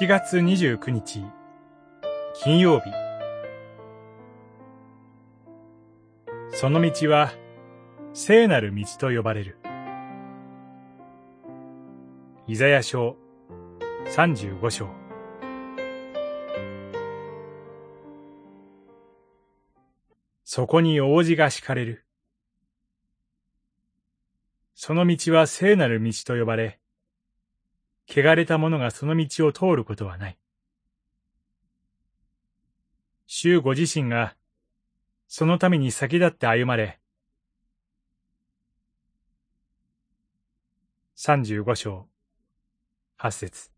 7月29日。金曜日。その道は聖なる道と呼ばれる。イザヤ書35章。そこに王子が敷かれる。その道は聖なる道と呼ばれ汚れた者がその道を通ることはない。主ご自身が、そのために先立って歩まれ、三十五章、八節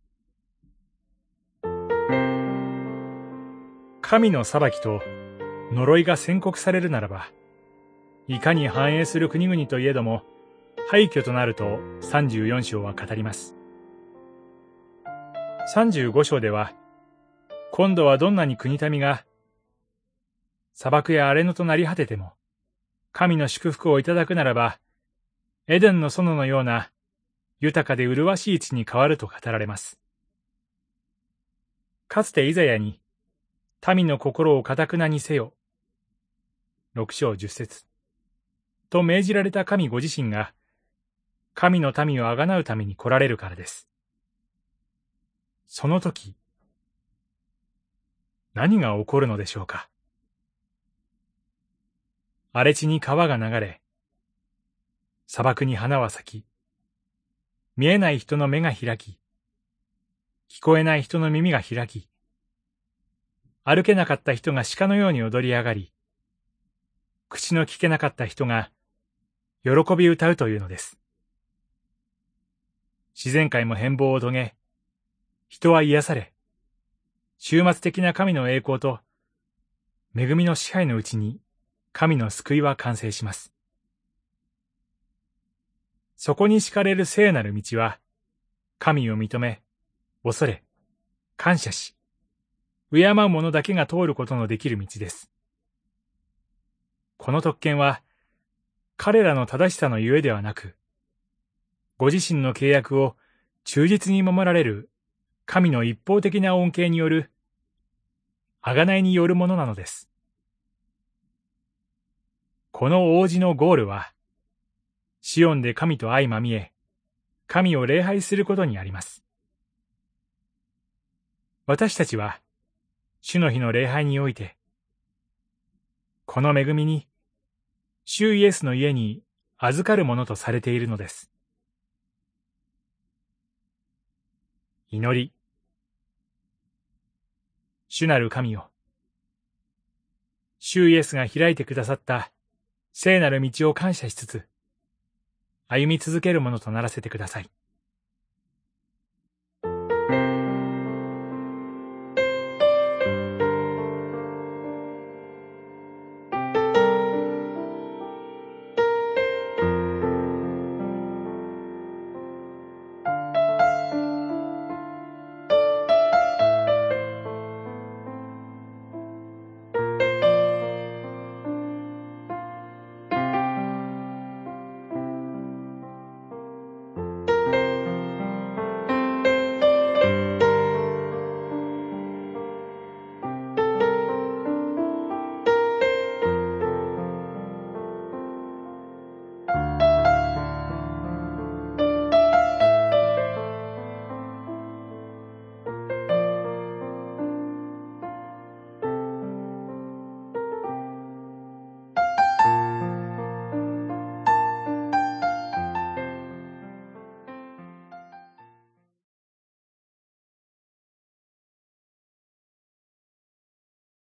神の裁きと呪いが宣告されるならば、いかに繁栄する国々といえども、廃墟となると三十四章は語ります。35章では、今度はどんなに国民が、砂漠や荒れ野となり果てても、神の祝福をいただくならば、エデンの園のような豊かで麗しい地に変わると語られます。かつてイザヤに、民の心をかたくなにせよ。六章十節。と命じられた神ご自身が、神の民をあがなうために来られるからです。その時、何が起こるのでしょうか？荒れ地に川が流れ、砂漠に花は咲き、見えない人の目が開き、聞こえない人の耳が開き、歩けなかった人が鹿のように踊り上がり、口の聞けなかった人が喜び歌うというのです。自然界も変貌を遂げ、人は癒され、終末的な神の栄光と、恵みの支配のうちに神の救いは完成します。そこに敷かれる聖なる道は、神を認め、恐れ、感謝し、敬う者だけが通ることのできる道です。この特権は、彼らの正しさのゆえではなく、ご自身の契約を忠実に守られる神の一方的な恩恵による、贖いによるものなのです。この王子のゴールは、シオンで神と相まみえ、神を礼拝することにあります。私たちは、主の日の礼拝において、この恵みに、主イエスの家に預かるものとされているのです。祈り。主なる神よ。主イエスが開いてくださった聖なる道を感謝しつつ、歩み続けるものとならせてください。